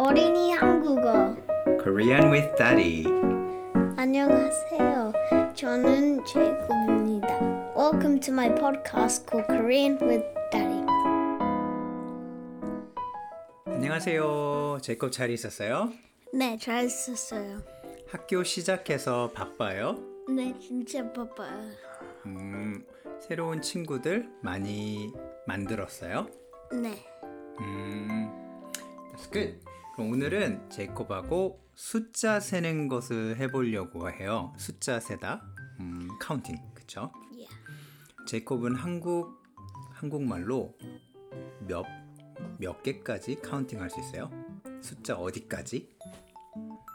어린이 한국어 Korean with Daddy. 안녕하세요. 저는 제이콥입니다. Welcome to my podcast called Korean with Daddy. 안녕하세요. 제이콥 잘 있었어요? 네, 잘 있었어요. 학교 시작해서 바빠요? 네, 진짜 바빠요. 음, 새로운 친구들 많이 만들었어요? 네, 음, that's good. 오늘은 제이콥하고 숫자 세는 것을 해보려고 해요. 숫자 세다, 음, counting, 그쵸? yeah. 제이콥은 한국 한국말로 몇 몇 개까지 counting 할 수 있어요? 숫자 어디까지?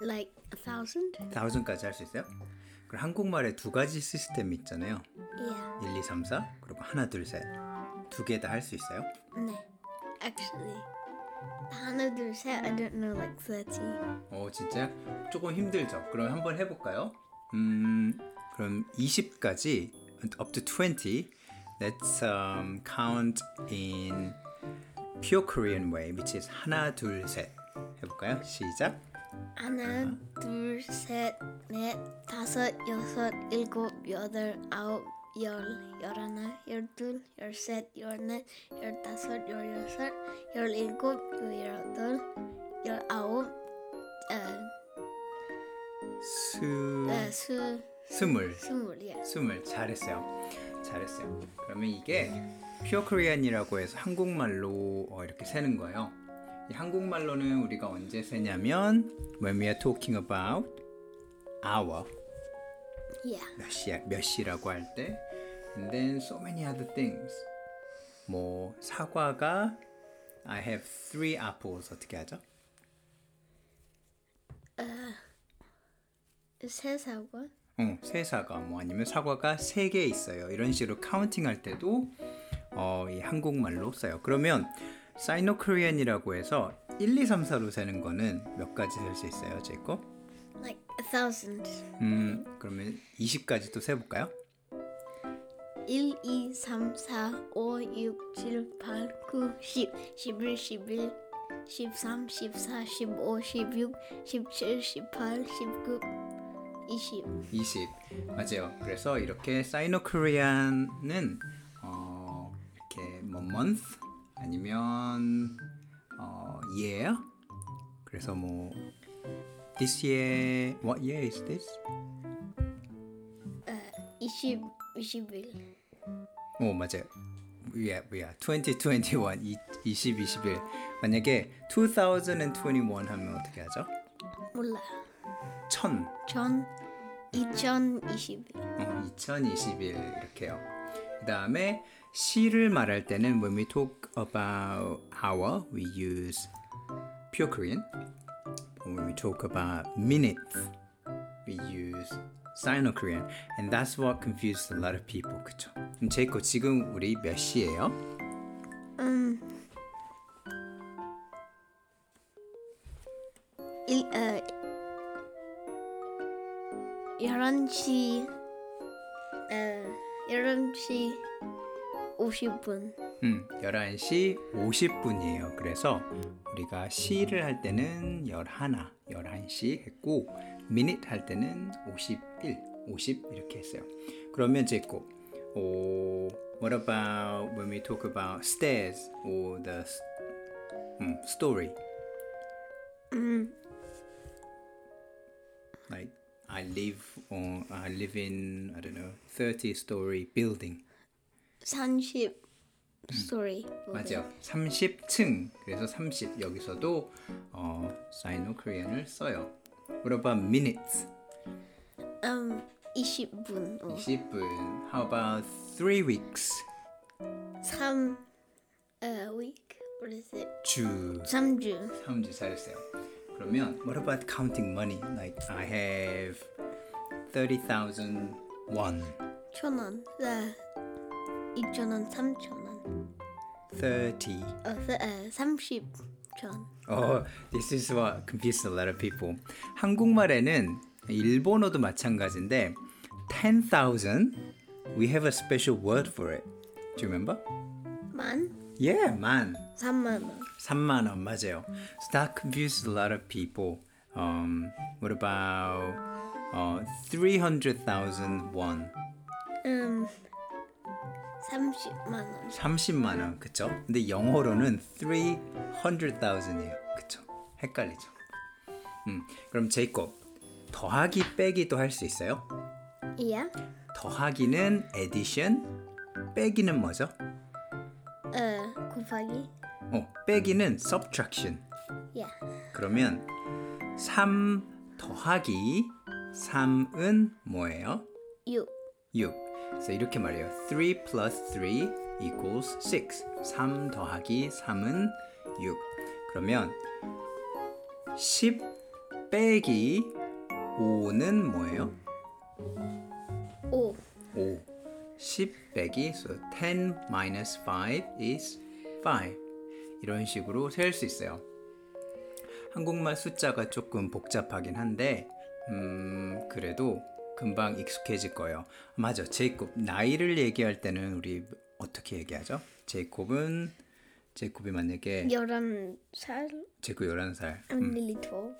Like a thousand? thousand까지 할 수 있어요? 그럼 한국말에 두 가지 시스템이 있잖아요. Yeah. 1, 2, 3, 4 그리고 하나, 둘, 셋. 두 개 다 할 수 있어요? 네. Actually, 하나 둘 셋. I don't know like 30. 어, 진짜 조금 힘들죠. 그럼 한번 해볼까요? 음, 그럼 20까지 up to 20. Let's um, count in pure Korean way, which is 하나, 둘, 셋. 해볼까요? 시작. 하나, 둘, 셋, 넷, 다섯, 여섯, 일곱, 여덟, 아홉, 열, 열하나, 열둘, 열셋, 열넷, 열다섯, 열여섯, 열일곱, 열여덟, 열아홉, 어, 수, 어, 수, 스물. 스물이야. 스물 잘했어요. 잘했어요. 그러면 이게 퓨어 코리안이라고 해서 한국말로 어, 이렇게 세는 거예요. 이 한국말로는 우리가 언제 세냐면 when we are talking about hour Yeah. 몇 시야 몇 시라고 할 때 and then so many other things 뭐 사과가 I have three apples 어떻게 하죠? 세 사과? 어, 세 사과 뭐 아니면 사과가 세 개 있어요. 이런 식으로 counting 할 때도 어, 이 한국말로 써요. 그러면 사이노 코리안이라고 해서 1, 2, 3, 4로 세는 거는 몇 가지 셀 수 있어요, 제 거? Thousand. 음, 그러면 20까지 또 세볼까요? 1, 2, 3, 4, 5, 6, 7, 8, 9, 10, 11, 11, 13, 14, 15, 16, 17, 18, 19, 20. 20 맞아요. 그래서 이렇게 사이노 코리안은 어, 이렇게 뭐 month 아니면 어, year 그래서 뭐 this year what year is this? 20, 21. 오 맞아요. Yeah, yeah. 2021 이, 20, 21 만약에 2021 하면 어떻게 하죠? 몰라. 천전 2021. 어, 2021 이렇게요. 그 다음에 시를 말할 때는 when we talk about hour, we use pure Korean. When we talk about minutes, we use Sino-Korean. And that's what confused a lot of people. 그쵸? 그럼 제이코 지금 우리 몇 시예요? 일, 어, 11시, 어, 11시 50분. 음, 11시 50분이에요. 그래서 우리가 시를 할 때는 11, 11시 했고 minute 할 때는 51, 50 이렇게 했어요. 그러면 제고 오, what about when we talk about stairs or the 음, story? Like I live on I live in I don't know 30 story building. 30 스토리. 맞아요. 30층. 그래서 30 여기서도 어, 사이노 코리안을 써요. What about minutes? 음, 20분. 어. 20분. How about 3 weeks? 3 a week. What is it? 주. 3주. 3주 잘했어요. 그러면 what about counting money? Like I have 30,000 won. 천 원. 네. 2천 원, 3천 원. 30. 어, 세- 에, 30천. Oh, this is what confused a lot of people. 한국말에는 일본어도 마찬가지인데 10,000 we have a special word for it. Do you remember? 만? Yeah, 만. 3만 원. 3만 원 맞아요. So that confuses a lot of people. Um, what about uh, 300,000 won? 음, 30만 원. 30만 원, 그쵸? 근데 영어로는 300,000이에요. 그쵸? 헷갈리죠? 음, 그럼 제이콥 더하기 빼기도 할 수 있어요? Yeah. 더하기는 addition, 빼기는 뭐죠? 어, 곱하기. 어, 빼기는 subtraction. Yeah. 그러면 3 더하기 3은 뭐예요? 6. 6. 그래서 이렇게 말해요. 3 plus 3 equals 6. 3 더하기 3은 6. 그러면 10 빼기 5는 뭐예요? 5. 5. 10 빼기 so 10 minus 5 is 5. 이런 식으로 셀수 있어요. 한국말 숫자가 조금 복잡하긴 한데 음, 그래도 금방 익숙해질 거예요. 맞아. 제이콥 나이를 얘기할 때는 우리 어떻게 얘기하죠? 제이콥은 제이콥이 만약에 11살? 제이콥 11살. I'm nearly 12.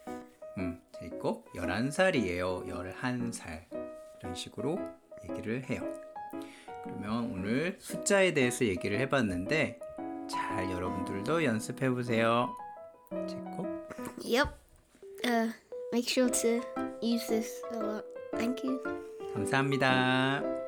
음, 제이콥 11살이에요. 11살. 이런 식으로 얘기를 해요. 그러면 오늘 숫자에 대해서 얘기를 해 봤는데 잘 여러분들도 연습해 보세요. 제이콥. Yep. Uh, make sure to use this a lot. Thank you. 감사합니다.